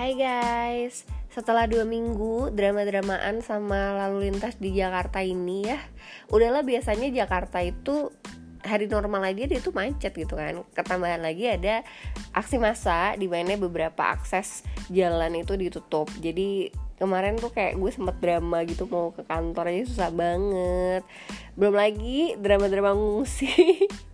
Hai guys, setelah dua minggu drama-dramaan sama lalu lintas di Jakarta ini ya Udahlah biasanya Jakarta itu hari normal aja dia tuh macet gitu kan. Ketambahan lagi ada aksi massa di mana beberapa akses jalan itu ditutup. Jadi kemarin tuh kayak gue sempet drama gitu mau ke kantor aja susah banget. Belum lagi drama-drama ngungsi.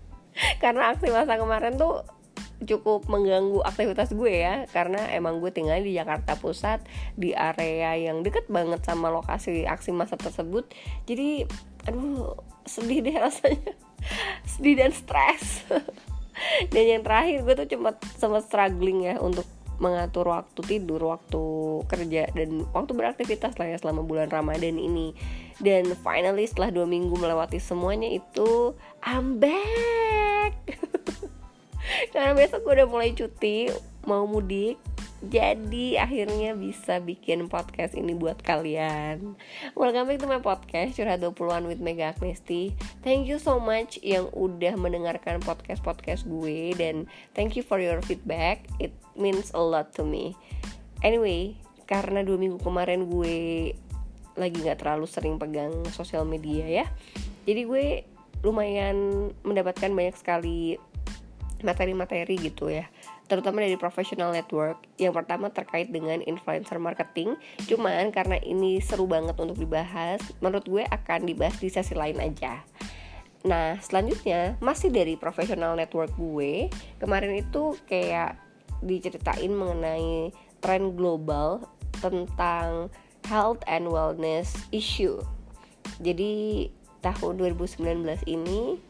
Karena aksi massa kemarin tuh cukup mengganggu aktivitas gue ya karena emang gue tinggal di Jakarta Pusat di area yang deket banget sama lokasi aksi massa tersebut jadi aduh sedih deh rasanya sedih dan stres dan yang terakhir gue tuh cuma sempat struggling ya untuk mengatur waktu tidur, waktu kerja dan waktu beraktivitas lah ya selama bulan Ramadan ini. Dan finally setelah dua minggu melewati semuanya itu I'm back. karena besok gue udah mulai cuti mau mudik. Jadi akhirnya bisa bikin podcast ini buat kalian. Welcome back to my podcast Curhat 20an with Mega Agnesti. Thank you so much yang udah mendengarkan podcast-podcast gue Dan thank you for your feedback. It means a lot to me. Anyway, karena dua minggu kemarin gue lagi gak terlalu sering pegang sosial media ya Jadi gue lumayan mendapatkan banyak sekali materi-materi gitu ya. Terutama dari professional network. Yang pertama terkait dengan influencer marketing. Cuman karena ini seru banget untuk dibahas menurut gue akan dibahas di sesi lain aja. Nah selanjutnya masih dari professional network gue kemarin itu kayak diceritain mengenai tren global tentang health and wellness issue. Jadi tahun 2019 ini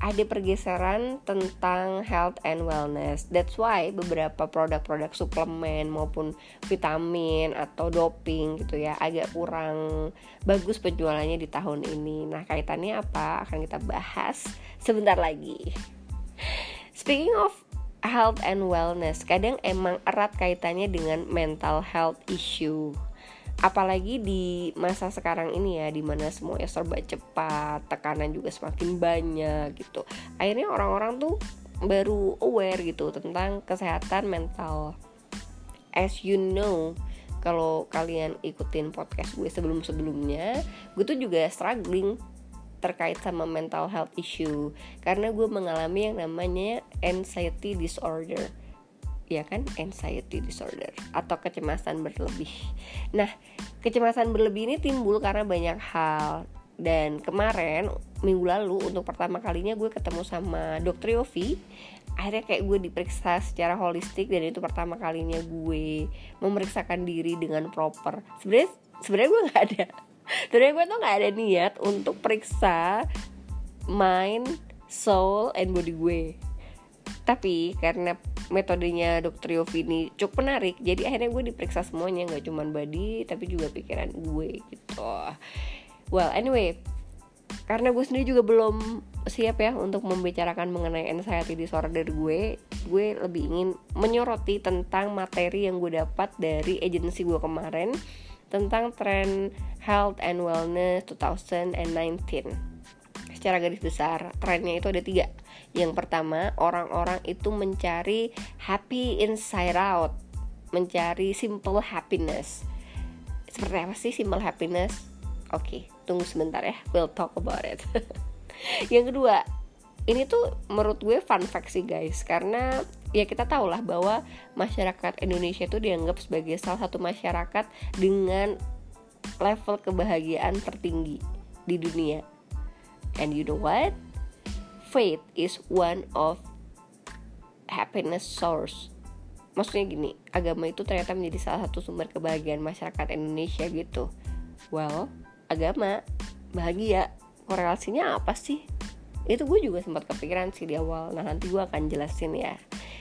ada pergeseran tentang health and wellness. That's why beberapa produk-produk suplemen maupun vitamin atau doping gitu ya agak kurang bagus penjualannya di tahun ini. Nah, kaitannya apa? Akan kita bahas sebentar lagi. Speaking of health and wellness, kadang emang erat kaitannya dengan mental health issue apalagi di masa sekarang ini ya di mana semuanya serba cepat tekanan juga semakin banyak gitu. Akhirnya orang-orang tuh baru aware gitu tentang kesehatan mental. As you know kalau kalian ikutin podcast gue sebelum-sebelumnya gue tuh juga struggling terkait sama mental health issue. Karena gue mengalami yang namanya anxiety disorder ya kan anxiety disorder atau kecemasan berlebih. Nah, kecemasan berlebih ini timbul karena banyak hal. Dan kemarin minggu lalu untuk pertama kalinya gue ketemu sama dokter Yofi. Akhirnya kayak gue diperiksa secara holistik dan itu pertama kalinya gue memeriksakan diri dengan proper. Sebenarnya sebenarnya gue nggak ada. Sebenarnya gue tuh nggak ada niat untuk periksa mind soul and body gue tapi karena metodenya dokter Yofi ini cukup menarik jadi akhirnya gue diperiksa semuanya nggak cuma body tapi juga pikiran gue gitu. Well anyway karena gue sendiri juga belum siap ya untuk membicarakan mengenai anxiety disorder gue gue lebih ingin menyoroti tentang materi yang gue dapat dari agensi gue kemarin tentang tren health and wellness 2019 secara garis besar trennya itu ada tiga yang pertama, orang-orang itu mencari happy inside out, mencari simple happiness. Seperti apa sih simple happiness? Oke, okay, tunggu sebentar ya. We'll talk about it. yang kedua, ini tuh menurut gue fun fact sih guys, karena ya kita tahu lah bahwa masyarakat Indonesia itu dianggap sebagai salah satu masyarakat dengan level kebahagiaan tertinggi di dunia. And you know what? Faith is one of happiness source. Maksudnya gini agama itu ternyata menjadi salah satu sumber kebahagiaan masyarakat Indonesia gitu. Well agama bahagia korelasinya apa sih? Itu gue juga sempat kepikiran sih di awal. Nah nanti gue akan jelasin ya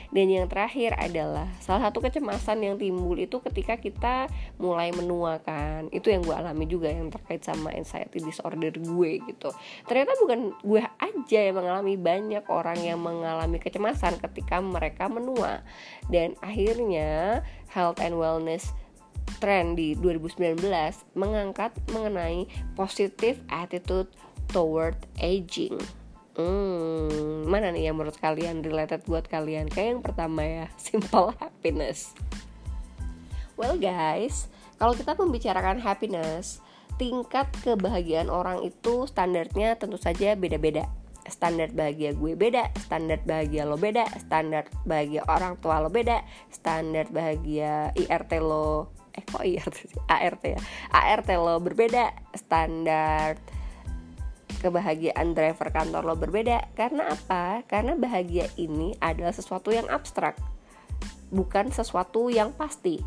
dan yang terakhir adalah salah satu kecemasan yang timbul itu ketika kita mulai menua kan. Itu yang gue alami juga yang terkait sama anxiety disorder gue gitu. Ternyata bukan gue aja yang mengalami banyak orang yang mengalami kecemasan ketika mereka menua. Dan akhirnya health and wellness trend di 2019 mengangkat mengenai positive attitude toward aging Hmm, mana nih yang menurut kalian related buat kalian? Kayak yang pertama ya, simple happiness. well guys kalau kita membicarakan happiness tingkat kebahagiaan orang itu standarnya tentu saja beda-beda standar bahagia gue beda, standar bahagia lo beda, standar bahagia orang tua lo beda, standar bahagia IRT lo eh kok IRT? ART ya ART lo berbeda, standar kebahagiaan driver kantor lo berbeda. Karena apa? Karena bahagia ini adalah sesuatu yang abstrak. Bukan sesuatu yang pasti.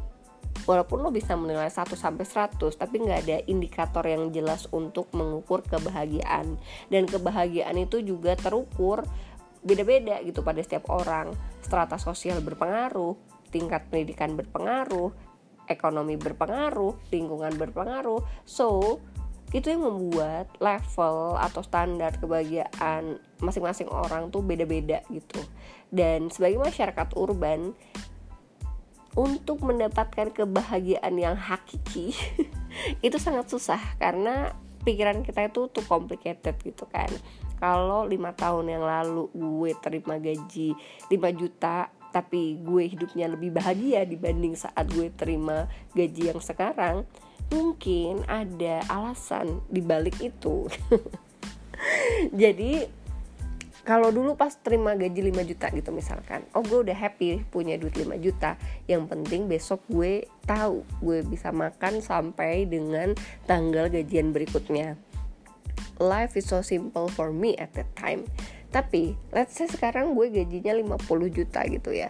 Walaupun lo bisa menilai 1 sampai 100 tapi nggak ada indikator yang jelas untuk mengukur kebahagiaan. Dan kebahagiaan itu juga terukur beda-beda gitu pada setiap orang. Strata sosial berpengaruh tingkat pendidikan berpengaruh ekonomi berpengaruh lingkungan berpengaruh. So itu yang membuat level atau standar kebahagiaan masing-masing orang tuh beda-beda gitu. Dan sebagai masyarakat urban untuk mendapatkan kebahagiaan yang hakiki itu sangat susah. Karena pikiran kita itu tuh complicated gitu kan. Kalau lima tahun yang lalu gue terima gaji 5 juta tapi gue hidupnya lebih bahagia dibanding saat gue terima gaji yang sekarang mungkin ada alasan dibalik itu. Jadi kalau dulu pas terima gaji 5 juta gitu misalkan oh gue udah happy punya duit 5 juta yang penting besok gue tahu gue bisa makan sampai dengan tanggal gajian berikutnya. Life is so simple for me at that time. Tapi let's say sekarang gue gajinya 50 juta gitu ya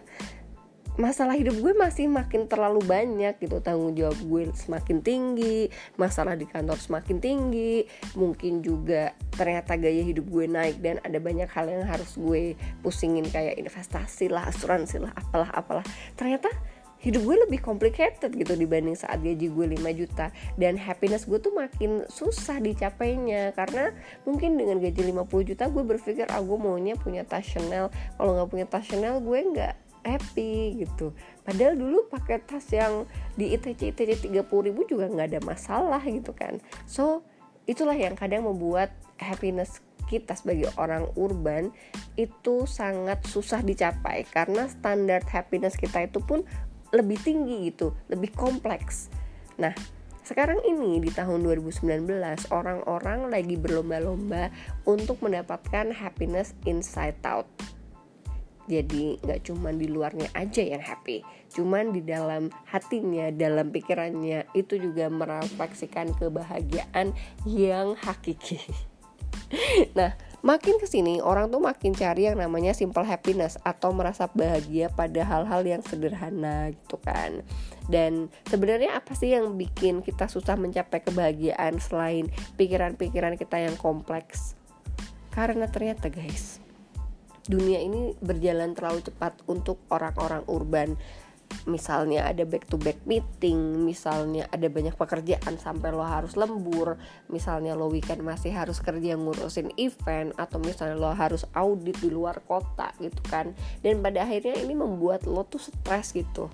masalah hidup gue masih makin terlalu banyak gitu. Tanggung jawab gue semakin tinggi masalah di kantor semakin tinggi mungkin juga ternyata gaya hidup gue naik dan ada banyak hal yang harus gue pusingin kayak investasi lah asuransi lah apalah apalah. Ternyata hidup gue lebih complicated gitu dibanding saat gaji gue 5 juta. Dan happiness gue tuh makin susah dicapainya karena mungkin dengan gaji 50 juta gue berpikir ah maunya punya tas Chanel. Kalau nggak punya tas Chanel gue nggak happy gitu. Padahal dulu pakai tas yang di ITC ITC 30 ribu juga nggak ada masalah gitu kan. So itulah yang kadang membuat happiness kita sebagai orang urban itu sangat susah dicapai. Karena standar happiness kita itu pun lebih tinggi gitu lebih kompleks. Nah sekarang ini di tahun 2019 orang-orang lagi berlomba-lomba untuk mendapatkan happiness inside out jadi nggak cuma di luarnya aja yang happy cuman di dalam hatinya dalam pikirannya itu juga merefleksikan kebahagiaan yang hakiki. Nah makin ke sini orang tuh makin cari yang namanya simple happiness atau merasa bahagia pada hal-hal yang sederhana gitu kan. Dan sebenarnya apa sih yang bikin kita susah mencapai kebahagiaan selain pikiran-pikiran kita yang kompleks? Karena ternyata guys dunia ini berjalan terlalu cepat untuk orang-orang urban misalnya ada back to back meeting, misalnya ada banyak pekerjaan sampai lo harus lembur, misalnya lo weekend masih harus kerja ngurusin event atau misalnya lo harus audit di luar kota gitu kan. Dan pada akhirnya ini membuat lo tuh stres gitu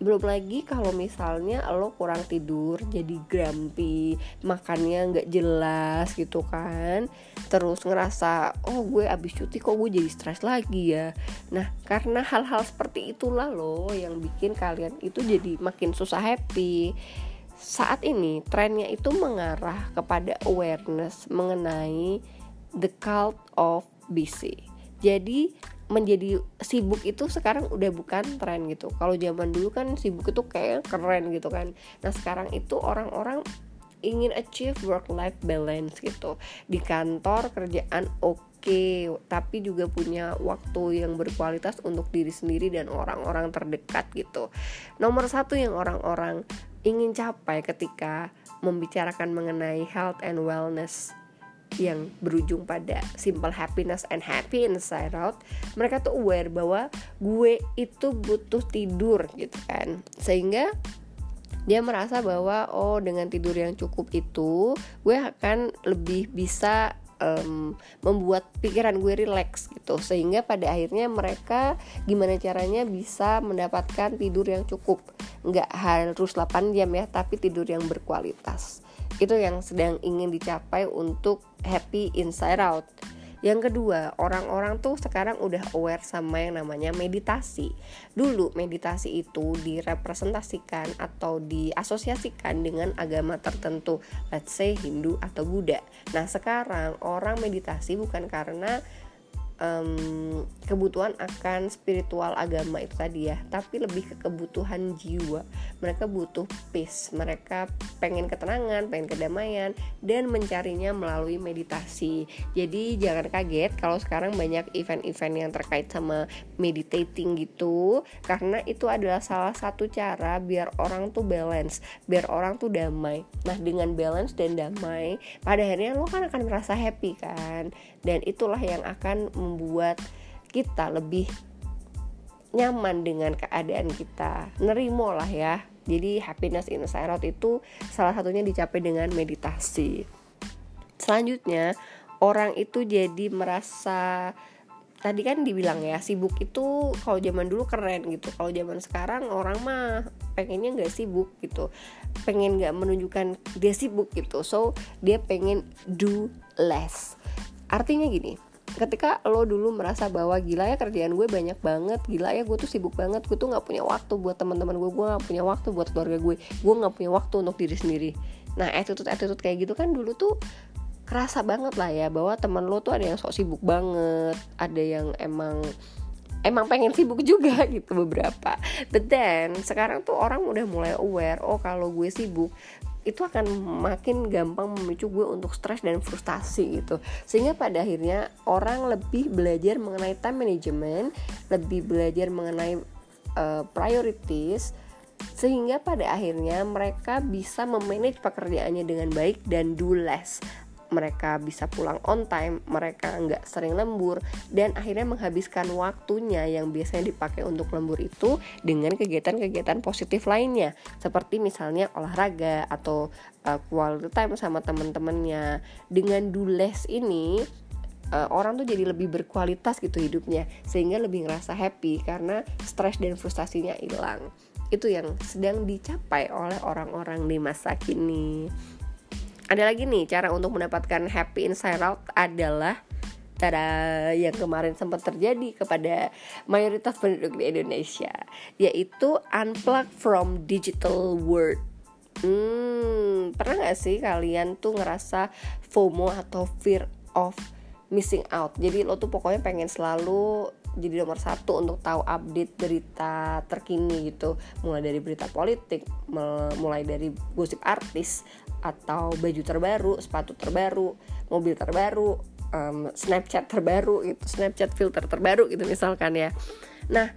belum lagi kalau misalnya lo kurang tidur jadi grumpy makannya nggak jelas gitu kan terus ngerasa oh gue abis cuti kok gue jadi stres lagi ya? Nah karena hal-hal seperti itulah lo yang bikin kalian itu jadi makin susah happy. Saat ini trennya itu mengarah kepada awareness mengenai the cult of busy. Jadi menjadi sibuk itu sekarang udah bukan tren gitu. Kalau zaman dulu kan sibuk itu kayak keren gitu kan. Nah sekarang itu orang-orang ingin achieve work life balance gitu. Di kantor kerjaan oke okay, tapi juga punya waktu yang berkualitas untuk diri sendiri dan orang-orang terdekat gitu. Nomor satu yang orang-orang ingin capai ketika membicarakan mengenai health and wellness yang berujung pada simple happiness and happy inside out mereka tuh aware bahwa gue itu butuh tidur gitu kan. Sehingga dia merasa bahwa oh dengan tidur yang cukup itu gue akan lebih bisa um, membuat pikiran gue relax gitu. Sehingga pada akhirnya mereka gimana caranya bisa mendapatkan tidur yang cukup. Nggak harus 8 jam ya tapi tidur yang berkualitas. Itu yang sedang ingin dicapai untuk happy inside out Yang kedua, orang-orang tuh sekarang udah aware sama yang namanya meditasi. Dulu meditasi itu direpresentasikan atau diasosiasikan dengan agama tertentu, let's say Hindu atau Buddha. Nah, sekarang orang meditasi bukan karena um, kebutuhan akan spiritual agama itu tadi ya. Tapi lebih ke kebutuhan jiwa. Mereka butuh peace. Mereka pengen ketenangan pengen kedamaian dan mencarinya melalui meditasi. Jadi jangan kaget kalau sekarang banyak event-event yang terkait sama meditating gitu. Karena itu adalah salah satu cara biar orang tuh balance biar orang tuh damai. Nah dengan balance dan damai pada akhirnya lo kan akan merasa happy kan? Dan itulah yang akan membuat kita lebih nyaman dengan keadaan kita. Nerimo lah ya. Jadi happiness in out itu salah satunya dicapai dengan meditasi. Selanjutnya orang itu jadi merasa tadi kan dibilang ya sibuk itu kalau zaman dulu keren gitu. Kalau zaman sekarang orang mah pengennya nggak sibuk gitu. Pengen nggak menunjukkan dia sibuk gitu. So dia pengen do less. Artinya gini ketika lo dulu merasa bahwa gila ya kerjaan gue banyak banget gila ya gue tuh sibuk banget gue tuh nggak punya waktu buat teman-teman gue gue nggak punya waktu buat keluarga gue gue nggak punya waktu untuk diri sendiri. Nah attitude attitude kayak gitu kan dulu tuh kerasa banget lah ya bahwa teman lo tuh ada yang sok sibuk banget ada yang emang emang pengen sibuk juga gitu beberapa. But then sekarang tuh orang udah mulai aware oh kalau gue sibuk itu akan makin gampang memicu gue untuk stres dan frustasi gitu. Sehingga pada akhirnya orang lebih belajar mengenai time management lebih belajar mengenai uh, priorities sehingga pada akhirnya mereka bisa memanage pekerjaannya dengan baik dan do less mereka bisa pulang on time, mereka nggak sering lembur, dan akhirnya menghabiskan waktunya yang biasanya dipakai untuk lembur itu dengan kegiatan-kegiatan positif lainnya, seperti misalnya olahraga atau uh, quality time sama teman-temannya. Dengan do less ini uh, orang tuh jadi lebih berkualitas gitu hidupnya sehingga lebih ngerasa happy karena stres dan frustasinya hilang. Itu yang sedang dicapai oleh orang-orang di masa kini ada lagi nih cara untuk mendapatkan happy inside out adalah tada yang kemarin sempat terjadi kepada mayoritas penduduk di Indonesia yaitu unplug from digital world. Hmm pernah gak sih kalian tuh ngerasa FOMO atau fear of missing out? Jadi lo tuh pokoknya pengen selalu jadi nomor satu untuk tahu update berita terkini gitu. Mulai dari berita politik mulai dari gosip artis atau baju terbaru sepatu terbaru mobil terbaru um, Snapchat terbaru itu Snapchat filter terbaru gitu misalkan ya. Nah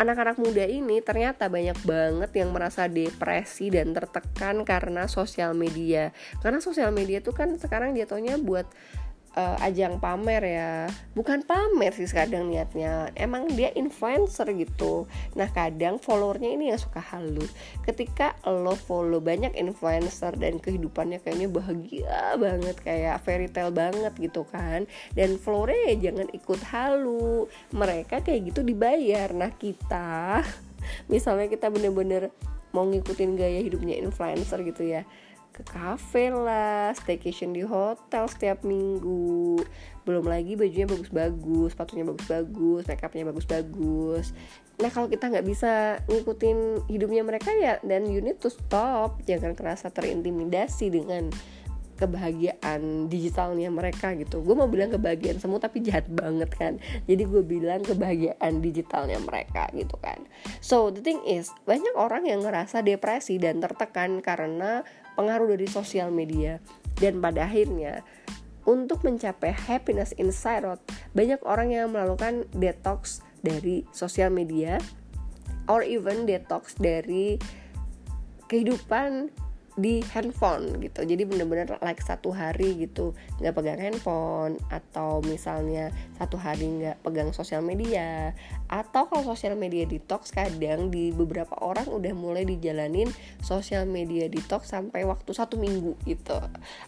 anak-anak muda ini ternyata banyak banget yang merasa depresi dan tertekan karena sosial media. Karena sosial media tuh kan sekarang jatuhnya buat uh, ajang pamer ya. Bukan pamer sih kadang niatnya. Emang dia influencer gitu. Nah kadang followernya ini yang suka halu. Ketika lo follow banyak influencer dan kehidupannya kayaknya bahagia banget kayak fairy tale banget gitu kan dan followernya ya jangan ikut halu. Mereka kayak gitu dibayar. Nah kita misalnya kita bener-bener mau ngikutin gaya hidupnya influencer gitu ya ke kafe lah, staycation di hotel setiap minggu. Belum lagi bajunya bagus-bagus, sepatunya bagus-bagus, make upnya bagus-bagus. Nah kalau kita nggak bisa ngikutin hidupnya mereka ya, dan you need to stop. Jangan kerasa terintimidasi dengan kebahagiaan digitalnya mereka gitu gue mau bilang kebahagiaan semu tapi jahat banget kan jadi gue bilang kebahagiaan digitalnya mereka gitu kan so the thing is banyak orang yang ngerasa depresi dan tertekan karena pengaruh dari sosial media. Dan pada akhirnya untuk mencapai happiness inside out banyak orang yang melakukan detox dari sosial media or even detox dari kehidupan di handphone gitu. Jadi bener-bener like satu hari gitu nggak pegang handphone atau misalnya satu hari nggak pegang sosial media. Atau kalau sosial media detox kadang di beberapa orang udah mulai dijalanin sosial media detox sampai waktu satu minggu gitu.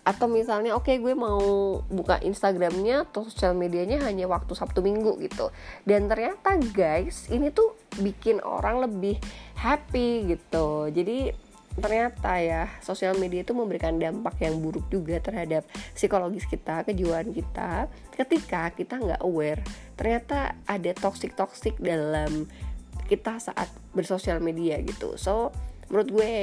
Atau misalnya oke okay, gue mau buka Instagramnya atau sosial medianya hanya waktu Sabtu Minggu gitu. Dan ternyata guys ini tuh bikin orang lebih happy gitu. Jadi ternyata ya sosial media itu memberikan dampak yang buruk juga terhadap psikologis kita, kejiwaan kita. Ketika kita nggak aware ternyata ada toxic toxic dalam kita saat bersosial media gitu. So menurut gue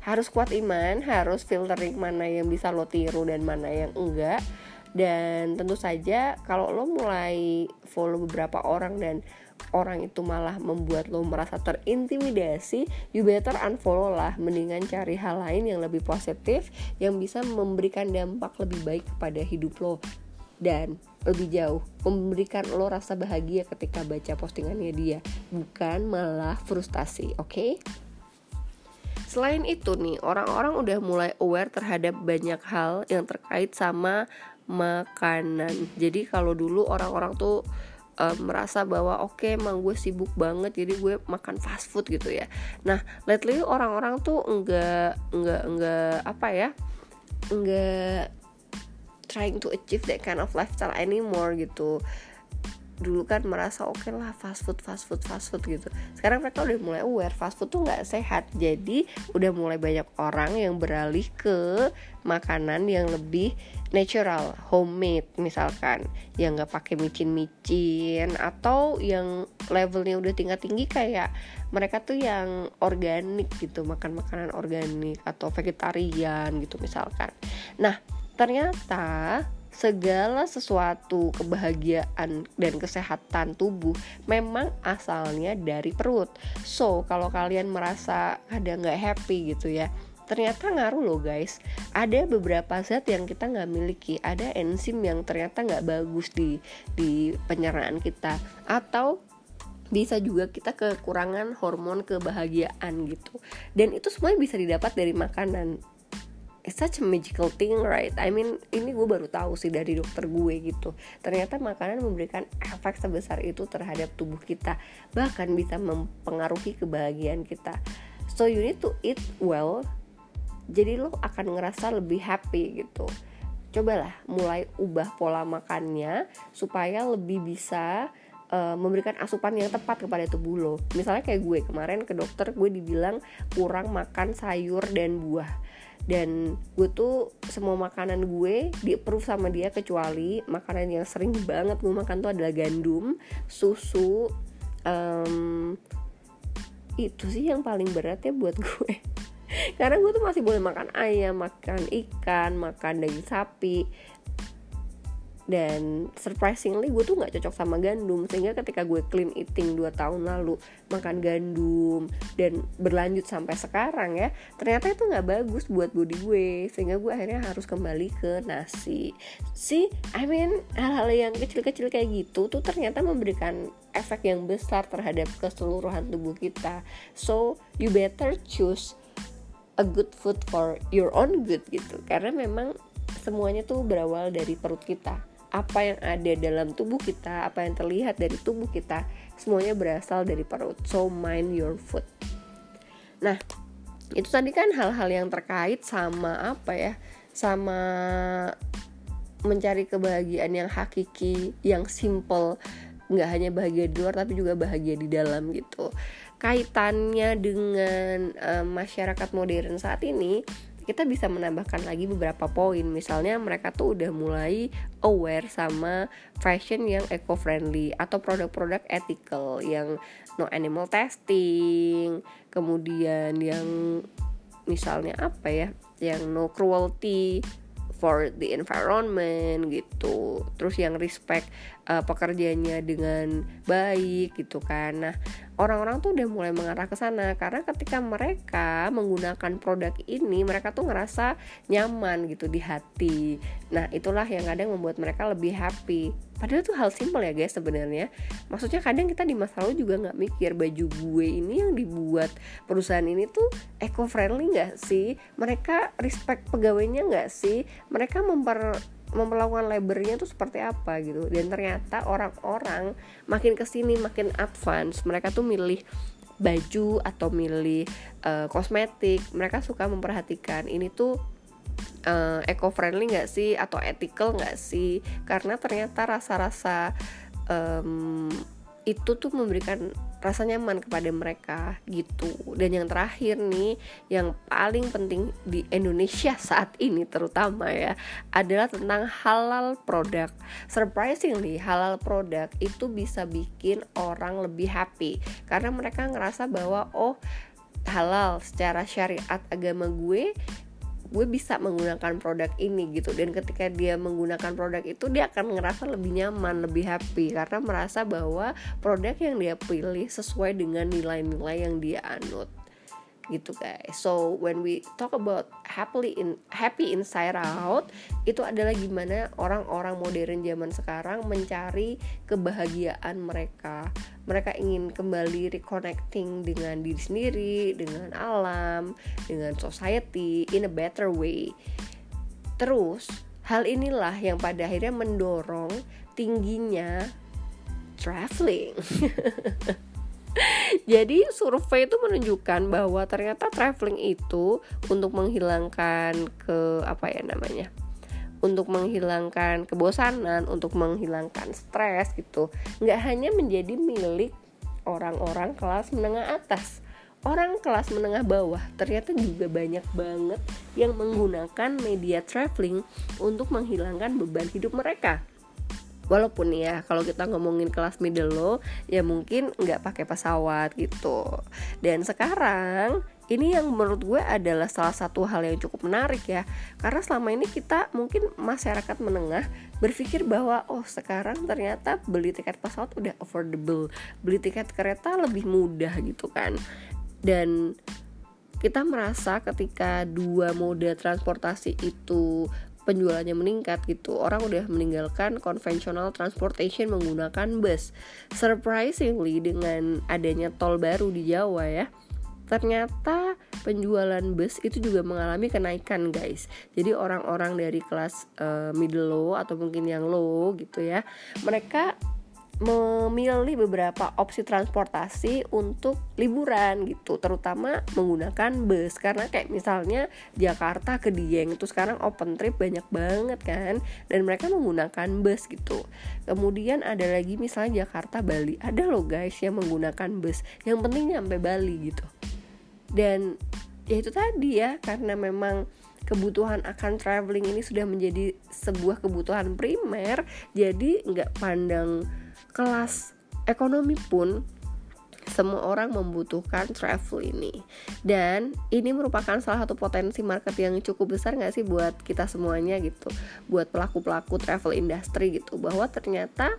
harus kuat iman harus filtering mana yang bisa lo tiru dan mana yang enggak. Dan tentu saja kalau lo mulai follow beberapa orang dan orang itu malah membuat lo merasa terintimidasi, you better unfollow lah. Mendingan cari hal lain yang lebih positif, yang bisa memberikan dampak lebih baik kepada hidup lo dan lebih jauh memberikan lo rasa bahagia ketika baca postingannya dia bukan malah frustasi oke okay? selain itu nih orang-orang udah mulai aware terhadap banyak hal yang terkait sama makanan jadi kalau dulu orang-orang tuh uh, merasa bahwa oke okay, emang gue sibuk banget jadi gue makan fast food gitu ya. Nah lately orang-orang tuh enggak enggak enggak apa ya enggak trying to achieve that kind of lifestyle anymore gitu dulu kan merasa oke okay lah fast food fast food fast food gitu. Sekarang mereka udah mulai aware fast food tuh nggak sehat. Jadi udah mulai banyak orang yang beralih ke makanan yang lebih natural homemade misalkan. Yang nggak pakai micin-micin atau yang levelnya udah tingkat tinggi kayak mereka tuh yang organik gitu makan makanan organik atau vegetarian gitu misalkan. Nah ternyata segala sesuatu kebahagiaan dan kesehatan tubuh memang asalnya dari perut. So kalau kalian merasa ada nggak happy gitu ya, ternyata ngaruh loh guys. Ada beberapa zat yang kita nggak miliki, ada enzim yang ternyata nggak bagus di di penyerahan kita atau bisa juga kita kekurangan hormon kebahagiaan gitu dan itu semuanya bisa didapat dari makanan it's such a magical thing right? I mean ini gue baru tahu sih dari dokter gue gitu. Ternyata makanan memberikan efek sebesar itu terhadap tubuh kita bahkan bisa mempengaruhi kebahagiaan kita. So you need to eat well jadi lo akan ngerasa lebih happy gitu. Cobalah mulai ubah pola makannya supaya lebih bisa uh, memberikan asupan yang tepat kepada tubuh lo. Misalnya kayak gue kemarin ke dokter gue dibilang kurang makan sayur dan buah dan gue tuh semua makanan gue di approve sama dia kecuali makanan yang sering banget gue makan tuh adalah gandum susu um, itu sih yang paling berat ya buat gue. Karena gue tuh masih boleh makan ayam makan ikan makan daging sapi dan surprisingly gue tuh nggak cocok sama gandum. Sehingga ketika gue clean eating 2 tahun lalu makan gandum dan berlanjut sampai sekarang ya ternyata itu nggak bagus buat body gue. Sehingga gue akhirnya harus kembali ke nasi. Sih I mean hal-hal yang kecil-kecil kayak gitu tuh ternyata memberikan efek yang besar terhadap keseluruhan tubuh kita. So you better choose a good food for your own good gitu. Karena memang semuanya tuh berawal dari perut kita apa yang ada dalam tubuh kita, apa yang terlihat dari tubuh kita, semuanya berasal dari perut. So mind your food. Nah, itu tadi kan hal-hal yang terkait sama apa ya? Sama mencari kebahagiaan yang hakiki, yang simple, nggak hanya bahagia di luar tapi juga bahagia di dalam gitu. Kaitannya dengan uh, masyarakat modern saat ini kita bisa menambahkan lagi beberapa poin. Misalnya mereka tuh udah mulai aware sama fashion yang eco friendly atau produk-produk ethical yang no animal testing kemudian yang misalnya apa ya yang no cruelty for the environment gitu. Terus yang respect uh, pekerjaannya dengan baik gitu kan. Nah orang-orang tuh udah mulai mengarah ke sana karena ketika mereka menggunakan produk ini mereka tuh ngerasa nyaman gitu di hati. Nah itulah yang kadang membuat mereka lebih happy. Padahal tuh hal simpel ya guys sebenarnya. Maksudnya kadang kita di masa lalu juga nggak mikir baju gue ini yang dibuat perusahaan ini tuh eco friendly nggak sih? Mereka respect pegawainya nggak sih? Mereka memper memperlakukan labornya tuh seperti apa gitu. Dan ternyata orang-orang makin ke sini makin advance mereka tuh milih baju atau milih uh, kosmetik mereka suka memperhatikan. Ini tuh uh, eco friendly nggak sih? Atau ethical nggak sih? Karena ternyata rasa-rasa um, itu tuh memberikan rasa nyaman kepada mereka gitu. Dan yang terakhir nih yang paling penting di Indonesia saat ini terutama ya adalah tentang halal produk. Surprisingly halal produk itu bisa bikin orang lebih happy. Karena mereka ngerasa bahwa oh halal secara syariat agama gue gue bisa menggunakan produk ini gitu. Dan ketika dia menggunakan produk itu dia akan ngerasa lebih nyaman lebih happy. Karena merasa bahwa produk yang dia pilih sesuai dengan nilai-nilai yang dia anut gitu guys. So when we talk about happily in happy inside out itu adalah gimana orang-orang modern zaman sekarang mencari kebahagiaan mereka. Mereka ingin kembali reconnecting dengan diri sendiri, dengan alam, dengan society in a better way. Terus hal inilah yang pada akhirnya mendorong tingginya traveling. Jadi survei itu menunjukkan bahwa ternyata traveling itu untuk menghilangkan ke apa ya namanya? Untuk menghilangkan kebosanan, untuk menghilangkan stres gitu. Nggak hanya menjadi milik orang-orang kelas menengah atas. Orang kelas menengah bawah ternyata juga banyak banget yang menggunakan media traveling untuk menghilangkan beban hidup mereka walaupun ya kalau kita ngomongin kelas middle low ya mungkin nggak pakai pesawat gitu. Dan sekarang ini yang menurut gue adalah salah satu hal yang cukup menarik ya. Karena selama ini kita mungkin masyarakat menengah berpikir bahwa oh sekarang ternyata beli tiket pesawat udah affordable. Beli tiket kereta lebih mudah gitu kan. Dan kita merasa ketika dua moda transportasi itu penjualannya meningkat gitu. Orang udah meninggalkan konvensional transportation menggunakan bus. Surprisingly dengan adanya tol baru di Jawa ya ternyata penjualan bus itu juga mengalami kenaikan guys. Jadi orang-orang dari kelas uh, middle low atau mungkin yang low gitu ya mereka memilih beberapa opsi transportasi untuk liburan gitu terutama menggunakan bus. Karena kayak misalnya Jakarta ke Dieng itu sekarang open trip banyak banget kan dan mereka menggunakan bus gitu. Kemudian ada lagi misalnya Jakarta Bali. Ada loh guys yang menggunakan bus yang penting nyampe Bali gitu. Dan ya itu tadi ya karena memang kebutuhan akan traveling ini sudah menjadi sebuah kebutuhan primer jadi nggak pandang kelas ekonomi pun semua orang membutuhkan travel ini. Dan ini merupakan salah satu potensi market yang cukup besar nggak sih buat kita semuanya gitu? Buat pelaku pelaku travel industry gitu. Bahwa ternyata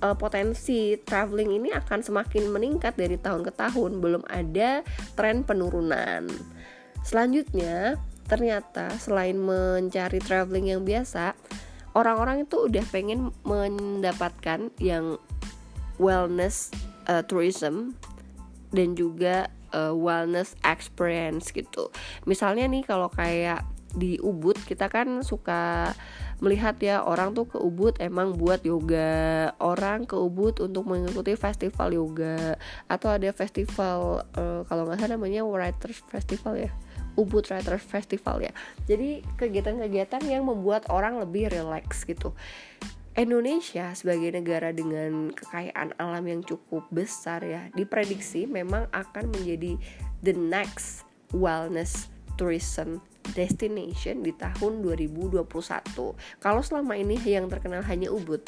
uh, potensi traveling ini akan semakin meningkat dari tahun ke tahun. Belum ada tren penurunan. Selanjutnya ternyata selain mencari traveling yang biasa orang-orang itu udah pengen mendapatkan yang wellness uh, tourism dan juga uh, wellness experience gitu. Misalnya nih kalau kayak di Ubud kita kan suka melihat ya orang tuh ke Ubud emang buat yoga. Orang ke Ubud untuk mengikuti festival yoga. Atau ada festival uh, kalau nggak salah namanya Writers Festival ya Ubud Writers Festival ya jadi kegiatan-kegiatan yang membuat orang lebih relax gitu Indonesia sebagai negara dengan kekayaan alam yang cukup besar ya diprediksi memang akan menjadi the next wellness tourism destination di tahun 2021. Kalau selama ini yang terkenal hanya Ubud,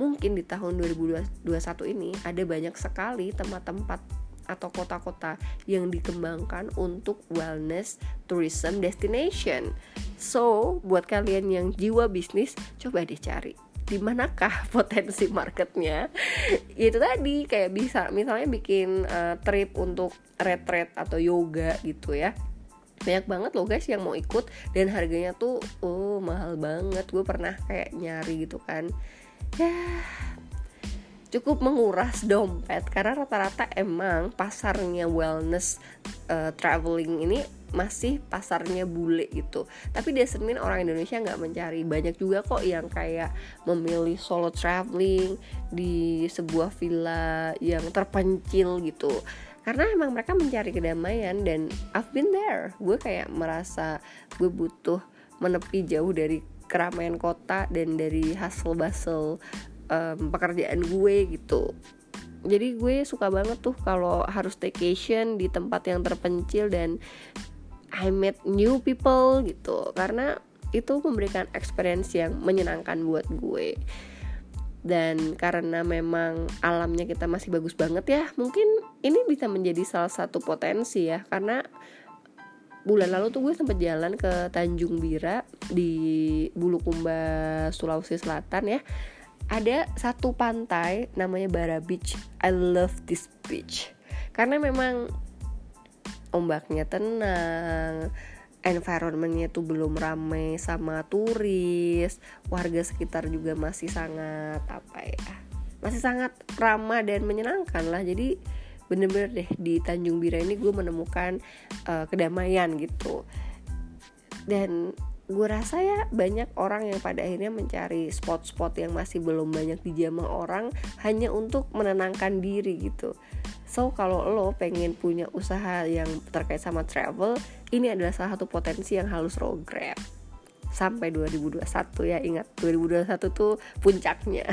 mungkin di tahun 2021 ini ada banyak sekali tempat-tempat atau kota-kota yang dikembangkan untuk wellness tourism destination. So, buat kalian yang jiwa bisnis, coba deh cari. Di manakah potensi marketnya? Itu tadi kayak bisa misalnya bikin uh, trip untuk retreat atau yoga gitu ya. Banyak banget loh guys yang mau ikut dan harganya tuh oh mahal banget. Gue pernah kayak nyari gitu kan. Ya cukup menguras dompet karena rata-rata emang pasarnya wellness uh, traveling ini masih pasarnya bule gitu. Tapi doesn't orang Indonesia nggak mencari. Banyak juga kok yang kayak memilih solo traveling di sebuah villa yang terpencil gitu. Karena emang mereka mencari kedamaian dan I've been there. Gue kayak merasa gue butuh menepi jauh dari keramaian kota dan dari hustle bustle um, pekerjaan gue gitu. Jadi gue suka banget tuh kalau harus staycation di tempat yang terpencil dan I met new people gitu. Karena itu memberikan experience yang menyenangkan buat gue. Dan karena memang alamnya kita masih bagus banget ya mungkin ini bisa menjadi salah satu potensi ya. Karena bulan lalu tuh gue sempet jalan ke Tanjung Bira di Bulukumba Sulawesi Selatan ya ada satu pantai namanya Bara Beach. I love this beach. Karena memang ombaknya tenang environmentnya tuh belum ramai sama turis warga sekitar juga masih sangat apa ya masih sangat ramah dan menyenangkan lah. Jadi bener-bener deh di Tanjung Bira ini gue menemukan uh, kedamaian gitu. Dan gue rasa ya banyak orang yang pada akhirnya mencari spot-spot yang masih belum banyak dijamah orang hanya untuk menenangkan diri gitu So kalau lo pengen punya usaha yang terkait sama travel, ini adalah salah satu potensi yang harus lo grab sampai 2021 ya ingat 2021 tuh puncaknya.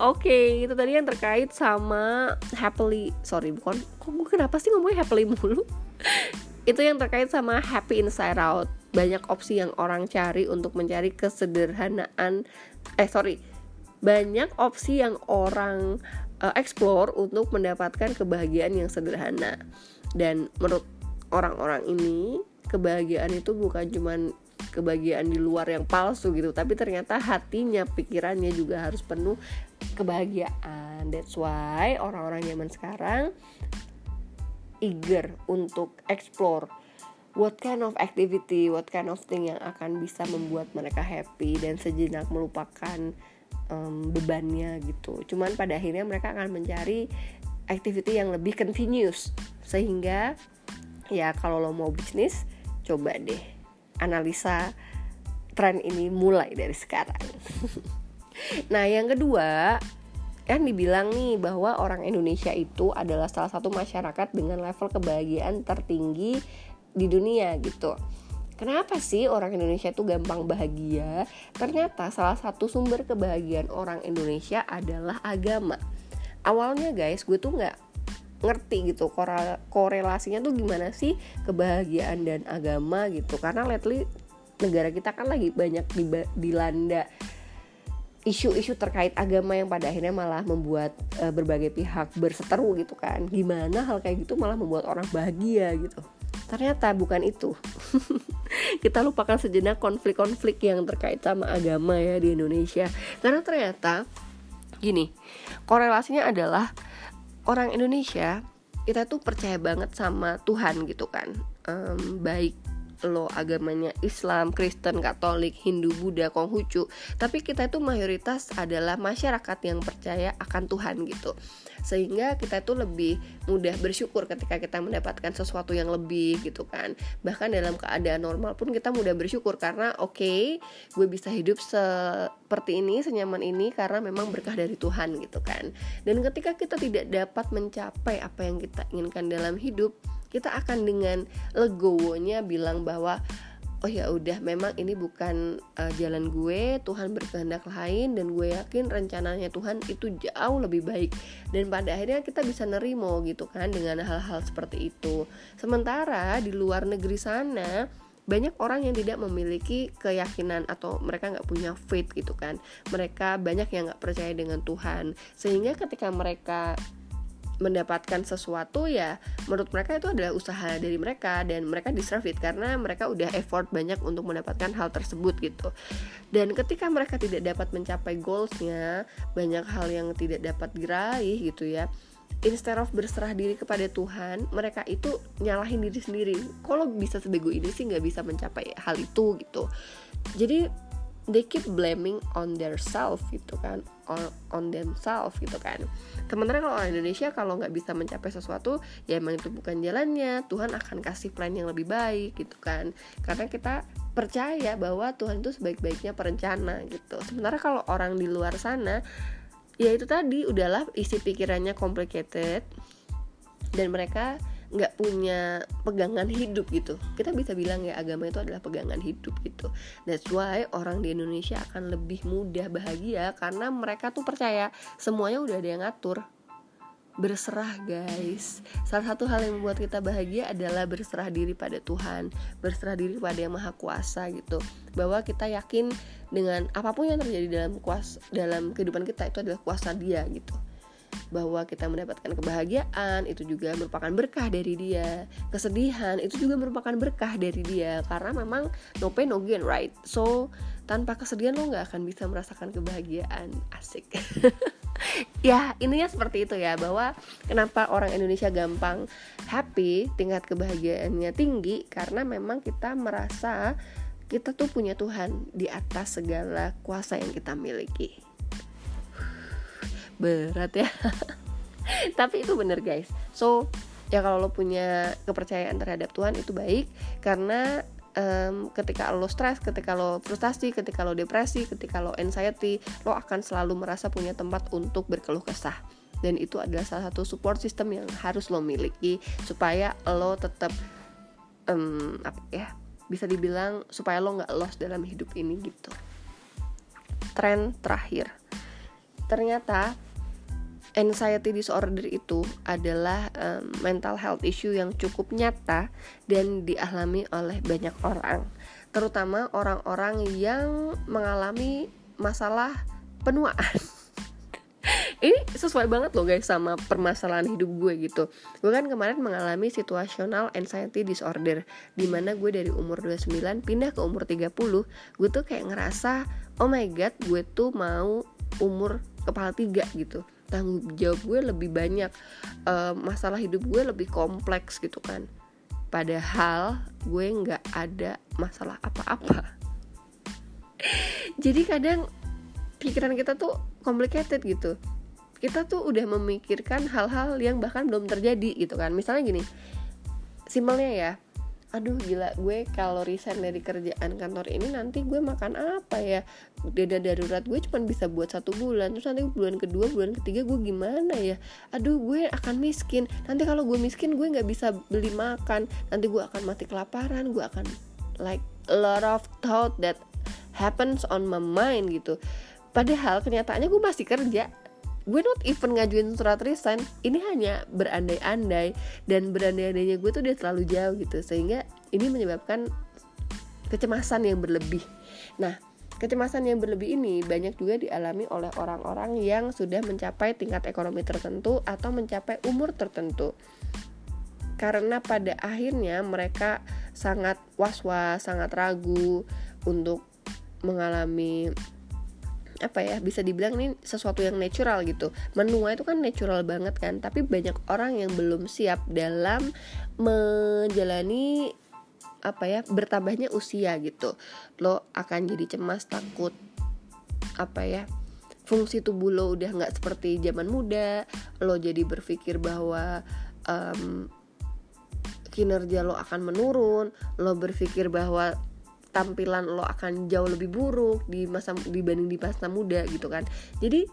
Oke, okay, itu tadi yang terkait sama happily, sorry bukan, kok gue kenapa sih ngomongnya happily mulu? Itu yang terkait sama happy inside out. Banyak opsi yang orang cari untuk mencari kesederhanaan, eh sorry, banyak opsi yang orang uh, explore untuk mendapatkan kebahagiaan yang sederhana. Dan menurut orang-orang ini kebahagiaan itu bukan cuman kebahagiaan di luar yang palsu gitu tapi ternyata hatinya pikirannya juga harus penuh kebahagiaan. That's why orang-orang zaman sekarang eager untuk explore what kind of activity, what kind of thing yang akan bisa membuat mereka happy dan sejenak melupakan um, bebannya gitu. Cuman pada akhirnya mereka akan mencari activity yang lebih continuous. Sehingga ya kalau lo mau bisnis coba deh analisa tren ini mulai dari sekarang. Nah yang kedua kan dibilang nih bahwa orang Indonesia itu adalah salah satu masyarakat dengan level kebahagiaan tertinggi di dunia gitu Kenapa sih orang Indonesia itu gampang bahagia? Ternyata salah satu sumber kebahagiaan orang Indonesia adalah agama. Awalnya guys, gue tuh nggak ngerti gitu korelasinya tuh gimana sih kebahagiaan dan agama gitu karena lately negara kita kan lagi banyak dilanda isu-isu terkait agama yang pada akhirnya malah membuat uh, berbagai pihak berseteru gitu kan. Gimana hal kayak gitu malah membuat orang bahagia gitu. Ternyata bukan itu. Kita lupakan sejenak konflik-konflik yang terkait sama agama ya di Indonesia. Karena ternyata gini korelasinya adalah orang Indonesia kita tuh percaya banget sama Tuhan gitu kan. Um, baik lo agamanya Islam, Kristen, Katolik, Hindu, Buddha, Konghucu, tapi kita itu mayoritas adalah masyarakat yang percaya akan Tuhan gitu. Sehingga kita itu lebih mudah bersyukur ketika kita mendapatkan sesuatu yang lebih gitu kan. Bahkan dalam keadaan normal pun kita mudah bersyukur karena oke okay, gue bisa hidup seperti ini senyaman ini karena memang berkah dari Tuhan gitu kan. Dan ketika kita tidak dapat mencapai apa yang kita inginkan dalam hidup kita akan dengan legowonya bilang bahwa oh ya udah memang ini bukan uh, jalan gue Tuhan berkehendak lain dan gue yakin rencananya Tuhan itu jauh lebih baik. Dan pada akhirnya kita bisa nerimo gitu kan dengan hal-hal seperti itu. Sementara di luar negeri sana banyak orang yang tidak memiliki keyakinan atau mereka nggak punya faith gitu kan. Mereka banyak yang nggak percaya dengan Tuhan. Sehingga ketika mereka mendapatkan sesuatu ya menurut mereka itu adalah usaha dari mereka dan mereka deserve it karena mereka udah effort banyak untuk mendapatkan hal tersebut gitu. Dan ketika mereka tidak dapat mencapai goalsnya banyak hal yang tidak dapat diraih gitu ya instead of berserah diri kepada Tuhan mereka itu nyalahin diri sendiri. Kalau bisa sebego ini sih nggak bisa mencapai hal itu gitu. Jadi they keep blaming on their self gitu kan on, on themselves gitu kan. Sementara kalau orang Indonesia kalau nggak bisa mencapai sesuatu ya emang itu bukan jalannya. Tuhan akan kasih plan yang lebih baik gitu kan. Karena kita percaya bahwa Tuhan itu sebaik-baiknya perencana gitu. Sementara kalau orang di luar sana ya itu tadi udahlah isi pikirannya complicated dan mereka nggak punya pegangan hidup gitu. Kita bisa bilang ya agama itu adalah pegangan hidup gitu. That's why orang di Indonesia akan lebih mudah bahagia karena mereka tuh percaya semuanya udah ada yang ngatur. Berserah guys. Salah satu hal yang membuat kita bahagia adalah berserah diri pada Tuhan berserah diri pada yang maha kuasa gitu. Bahwa kita yakin dengan apa pun yang terjadi dalam kuasa dalam kehidupan kita itu adalah kuasa dia gitu bahwa kita mendapatkan kebahagiaan itu juga merupakan berkah dari dia. Kesedihan itu juga merupakan berkah dari dia. Karena memang no pain no gain right? So tanpa kesedihan lo nggak akan bisa merasakan kebahagiaan. Asik. Ya ininya seperti itu ya bahwa kenapa orang Indonesia gampang happy tingkat kebahagiaannya tinggi karena memang kita merasa kita tuh punya Tuhan di atas segala kuasa yang kita miliki berat ya tapi itu bener guys so ya kalau lo punya kepercayaan terhadap Tuhan itu baik karena um, ketika lo stres, ketika lo frustasi, ketika lo depresi, ketika lo anxiety, lo akan selalu merasa punya tempat untuk berkeluh kesah. Dan itu adalah salah satu support system yang harus lo miliki supaya lo tetap um, apa ya bisa dibilang supaya lo nggak lost dalam hidup ini gitu. Tren terakhir, ternyata anxiety disorder itu adalah um, mental health issue yang cukup nyata dan dialami oleh banyak orang, terutama orang-orang yang mengalami masalah penuaan. Ini sesuai banget loh guys sama permasalahan hidup gue gitu Gue kan kemarin mengalami situational anxiety disorder Di mana gue dari umur 29 pindah ke umur 30 Gue tuh kayak ngerasa oh my god gue tuh mau umur kepala tiga gitu. Tanggung jawab gue lebih banyak uh, masalah hidup gue lebih kompleks gitu kan. Padahal gue nggak ada masalah apa-apa. Jadi kadang pikiran kita tuh complicated gitu. Kita tuh udah memikirkan hal-hal yang bahkan belum terjadi gitu kan. Misalnya gini simpelnya ya aduh gila gue kalau resign dari kerjaan kantor ini nanti gue makan apa ya? Dana darurat gue cuma bisa buat satu bulan terus nanti bulan kedua bulan ketiga gue gimana ya? Aduh gue akan miskin. Nanti kalau gue miskin gue nggak bisa beli makan. Nanti gue akan mati kelaparan gue akan like a lot of thought that happens on my mind gitu. Padahal kenyataannya gue masih kerja gue not even ngajuin surat resign. Ini hanya berandai-andai. Dan berandai-andainya gue tuh udah terlalu jauh gitu. Sehingga ini menyebabkan kecemasan yang berlebih. Nah kecemasan yang berlebih ini banyak juga dialami oleh orang-orang yang sudah mencapai tingkat ekonomi tertentu atau mencapai umur tertentu. Karena pada akhirnya mereka sangat was-was, sangat ragu untuk mengalami apa ya bisa dibilang ini sesuatu yang natural gitu. Menua itu kan natural banget kan tapi banyak orang yang belum siap dalam menjalani apa ya bertambahnya usia gitu. Lo akan jadi cemas takut apa ya fungsi tubuh lo udah nggak seperti zaman muda. Lo jadi berpikir bahwa um, kinerja lo akan menurun. Lo berpikir bahwa tampilan lo akan jauh lebih buruk di masa dibanding di masa muda gitu kan. Jadi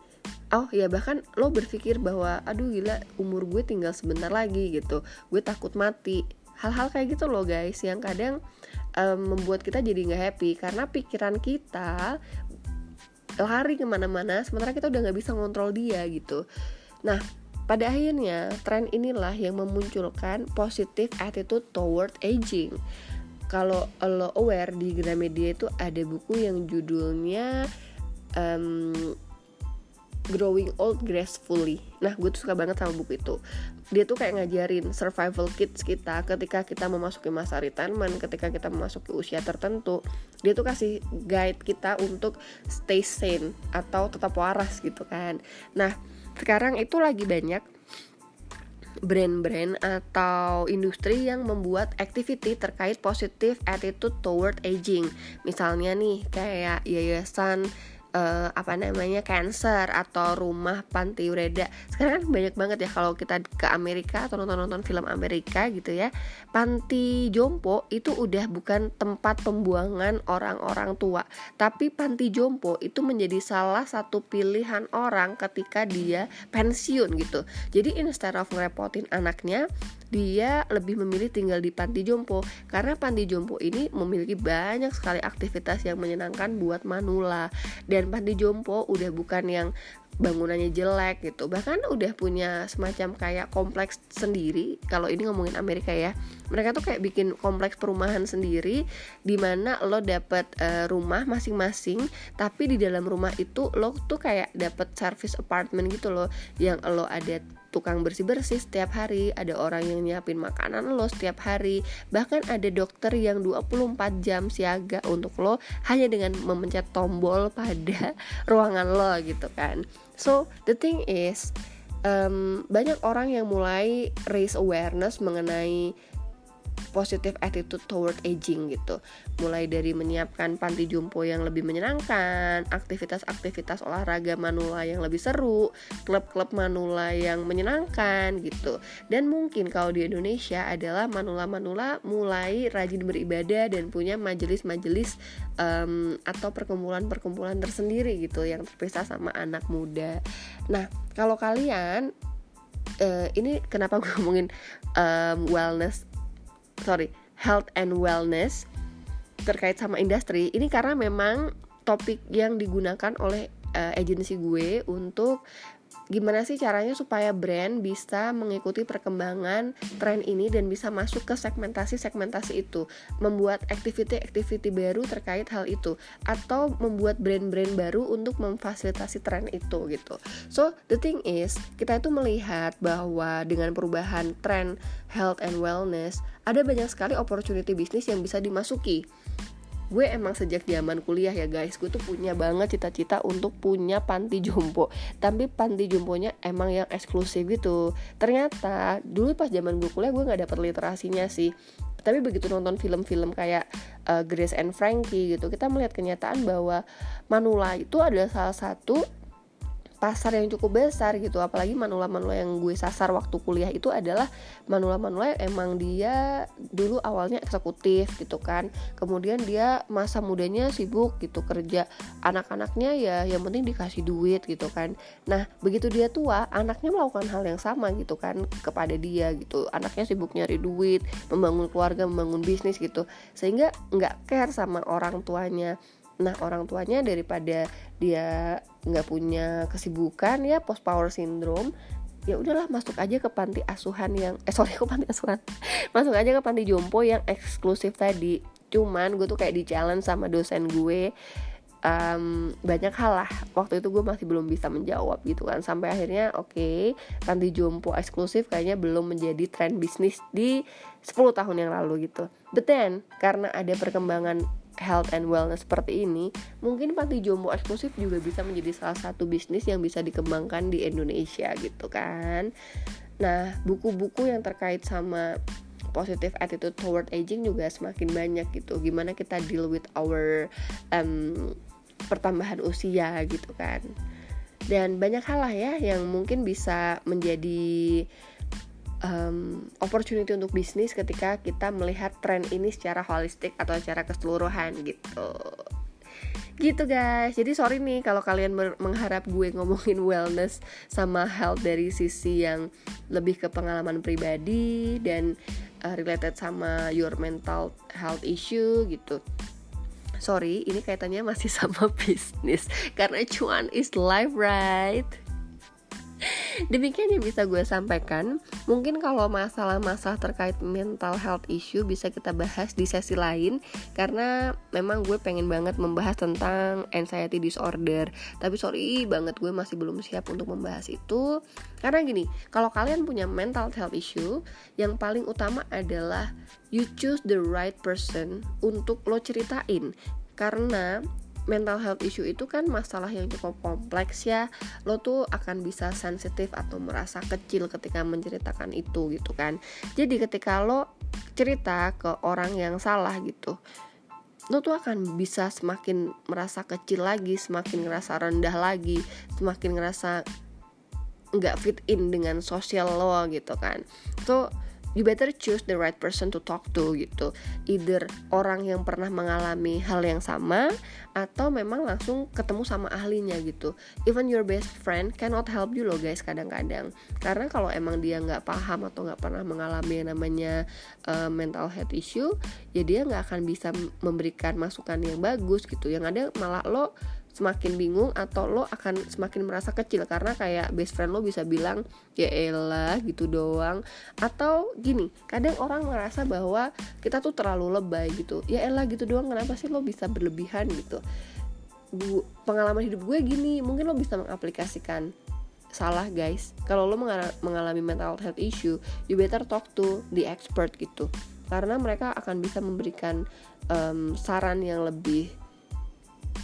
oh ya bahkan lo berpikir bahwa aduh gila umur gue tinggal sebentar lagi gitu. Gue takut mati. Hal-hal kayak gitu loh guys yang kadang um, membuat kita jadi nggak happy. Karena pikiran kita lari ke mana-mana sementara kita udah nggak bisa ngontrol dia gitu. Nah pada akhirnya tren inilah yang memunculkan positive attitude toward aging kalau lo aware di Gramedia itu ada buku yang judulnya um, Growing Old Gracefully. Nah, gue tuh suka banget sama buku itu. Dia tuh kayak ngajarin survival kits kita ketika kita memasuki masa retirement, ketika kita memasuki usia tertentu. Dia tuh kasih guide kita untuk stay sane atau tetap waras gitu kan. Nah, sekarang itu lagi banyak brand-brand atau industri yang membuat activity terkait positive attitude toward aging. Misalnya nih kayak yayasan uh, apa namanya cancer atau rumah panti ureda sekarang kan banyak banget ya kalau kita ke Amerika atau nonton-nonton film Amerika gitu ya panti jompo itu udah bukan tempat pembuangan orang-orang tua. Tapi panti jompo itu menjadi salah satu pilihan orang ketika dia pensiun gitu. Jadi instead of ngerepotin anaknya dia lebih memilih tinggal di panti jompo. Karena panti jompo ini memiliki banyak sekali aktivitas yang menyenangkan buat manula. Dan panti jompo udah bukan yang bangunannya jelek gitu. Bahkan udah punya semacam kayak kompleks sendiri. Kalau ini ngomongin Amerika ya. Mereka tuh kayak bikin kompleks perumahan sendiri di mana lo dapet uh, rumah masing-masing. Tapi di dalam rumah itu lo tuh kayak dapet service apartment gitu loh yang lo ada tukang bersih-bersih setiap hari, ada orang yang nyiapin makanan lo setiap hari, bahkan ada dokter yang 24 jam siaga untuk lo hanya dengan memencet tombol pada ruangan lo gitu kan. So the thing is um, banyak orang yang mulai raise awareness mengenai positive attitude toward aging gitu. Mulai dari menyiapkan panti jompo yang lebih menyenangkan aktivitas-aktivitas olahraga manula yang lebih seru klub-klub manula yang menyenangkan gitu. Dan mungkin kalau di Indonesia adalah manula-manula mulai rajin beribadah dan punya majelis-majelis um, atau perkumpulan-perkumpulan tersendiri gitu yang terpisah sama anak muda. Nah kalau kalian uh, ini kenapa gue ngomongin um, wellness sorry health and wellness terkait sama industri ini karena memang topik yang digunakan oleh uh, agensi gue untuk gimana sih caranya supaya brand bisa mengikuti perkembangan tren ini dan bisa masuk ke segmentasi-segmentasi itu membuat activity-activity baru terkait hal itu atau membuat brand-brand baru untuk memfasilitasi tren itu gitu. So the thing is kita itu melihat bahwa dengan perubahan tren health and wellness ada banyak sekali opportunity bisnis yang bisa dimasuki. Gue emang sejak zaman kuliah ya guys. Gue tuh punya banget cita-cita untuk punya panti jompo. Tapi panti jomponya emang yang eksklusif gitu. Ternyata dulu pas zaman gue kuliah gue nggak dapet literasinya sih. Tapi begitu nonton film-film kayak uh, Grace and Frankie gitu kita melihat kenyataan bahwa Manula itu adalah salah satu pasar yang cukup besar gitu. Apalagi manula-manula yang gue sasar waktu kuliah itu adalah manula-manula yang emang dia dulu awalnya eksekutif gitu kan. Kemudian dia masa mudanya sibuk gitu kerja anak-anaknya ya yang penting dikasih duit gitu kan. Nah begitu dia tua anaknya melakukan hal yang sama gitu kan kepada dia gitu. Anaknya sibuk nyari duit membangun keluarga membangun bisnis gitu. Sehingga nggak care sama orang tuanya. Nah orang tuanya daripada dia nggak punya kesibukan ya post power syndrome ya udahlah masuk aja ke panti asuhan yang eh sorry ke panti asuhan. Masuk aja ke panti jompo yang eksklusif tadi. Cuman gue tuh kayak di challenge sama dosen gue um, banyak hal lah. Waktu itu gue masih belum bisa menjawab gitu kan. Sampai akhirnya oke okay, panti jompo eksklusif kayaknya belum menjadi tren bisnis di 10 tahun yang lalu gitu. But then karena ada perkembangan health and wellness seperti ini, mungkin panti jompo eksklusif juga bisa menjadi salah satu bisnis yang bisa dikembangkan di Indonesia gitu kan. Nah, buku-buku yang terkait sama positive attitude toward aging juga semakin banyak gitu. Gimana kita deal with our um, pertambahan usia gitu kan. Dan banyak hal lah ya yang mungkin bisa menjadi um, opportunity untuk bisnis ketika kita melihat tren ini secara holistik atau secara keseluruhan gitu. Gitu guys. Jadi sorry nih kalau kalian mengharap gue ngomongin wellness sama health dari sisi yang lebih ke pengalaman pribadi dan uh, related sama your mental health issue gitu. Sorry ini kaitannya masih sama bisnis. Karena cuan is life right Demikian yang bisa gue sampaikan. Mungkin kalau masalah-masalah terkait mental health issue bisa kita bahas di sesi lain karena memang gue pengen banget membahas tentang anxiety disorder. Tapi sorry banget gue masih belum siap untuk membahas itu. Karena gini, kalau kalian punya mental health issue, yang paling utama adalah you choose the right person untuk lo ceritain karena mental health issue itu kan masalah yang cukup kompleks ya. Lo tuh akan bisa sensitif atau merasa kecil ketika menceritakan itu gitu kan. Jadi ketika lo cerita ke orang yang salah gitu lo tuh akan bisa semakin merasa kecil lagi semakin ngerasa rendah lagi semakin ngerasa nggak fit in dengan sosial lo gitu kan. So you better choose the right person to talk to gitu. Either orang yang pernah mengalami hal yang sama atau memang langsung ketemu sama ahlinya gitu. Even your best friend cannot help you loh guys kadang-kadang. Karena kalau emang dia nggak paham atau nggak pernah mengalami yang namanya uh, mental health issue ya dia nggak akan bisa memberikan masukan yang bagus gitu. Yang ada malah lo semakin bingung atau lo akan semakin merasa kecil. Karena kayak best friend lo bisa bilang ya elah gitu doang. Atau gini kadang orang merasa bahwa kita tuh terlalu lebay gitu. Ya elah gitu doang. Kenapa sih lo bisa berlebihan gitu? Bu, pengalaman hidup gue gini mungkin lo bisa mengaplikasikan. Salah guys. Kalau lo mengalami mental health issue you better talk to the expert gitu. Karena mereka akan bisa memberikan um, saran yang lebih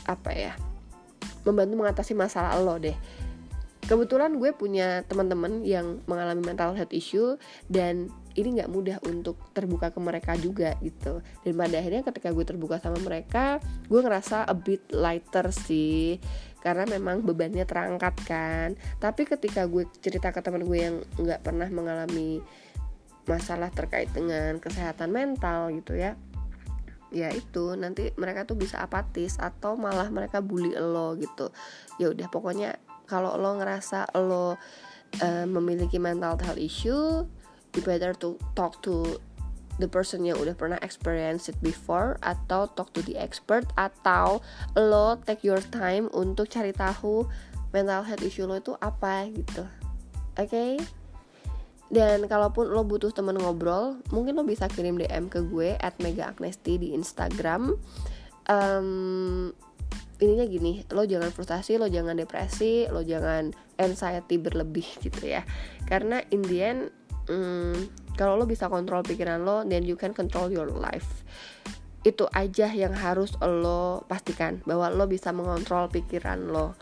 apa ya membantu mengatasi masalah lo deh. Kebetulan gue punya teman-teman yang mengalami mental health issue dan ini nggak mudah untuk terbuka ke mereka juga gitu. Dan pada akhirnya ketika gue terbuka sama mereka gue ngerasa a bit lighter sih. Karena memang bebannya terangkat kan. Tapi ketika gue cerita ke teman gue yang nggak pernah mengalami masalah terkait dengan kesehatan mental gitu ya ya itu nanti mereka tuh bisa apatis atau malah mereka bully lo gitu ya udah pokoknya kalau lo ngerasa lo uh, memiliki mental health issue you better to talk to the person yang udah pernah experience it before atau talk to the expert atau lo take your time untuk cari tahu mental health issue lo itu apa gitu oke okay? Dan kalaupun lo butuh temen ngobrol, mungkin lo bisa kirim DM ke gue at Mega Agnesti di Instagram. Um, ininya gini, lo jangan frustasi, lo jangan depresi, lo jangan anxiety berlebih gitu ya. Karena in the end, um, kalau lo bisa kontrol pikiran lo, then you can control your life. Itu aja yang harus lo pastikan bahwa lo bisa mengontrol pikiran lo.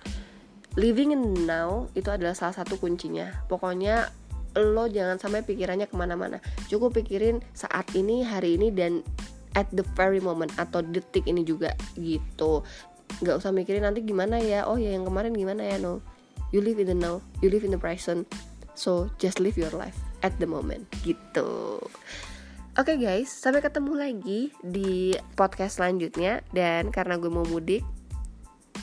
Living in now itu adalah salah satu kuncinya. Pokoknya lo jangan sampai pikirannya ke mana-mana. Cukup pikirin saat ini hari ini dan at the very moment atau detik ini juga gitu. Nggak usah mikirin nanti gimana ya. Oh ya yang kemarin gimana ya no? You live in the now you live in the present. So just live your life at the moment gitu. Oke okay guys, sampai ketemu lagi di podcast selanjutnya. Dan karena gue mau mudik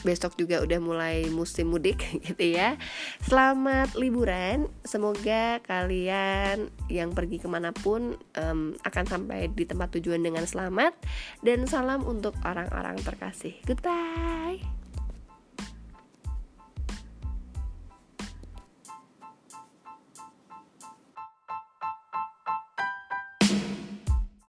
besok juga udah mulai musim mudik gitu ya. Selamat liburan. Semoga kalian yang pergi ke mana pun um, akan sampai di tempat tujuan dengan selamat. Dan salam untuk orang-orang terkasih. Goodbye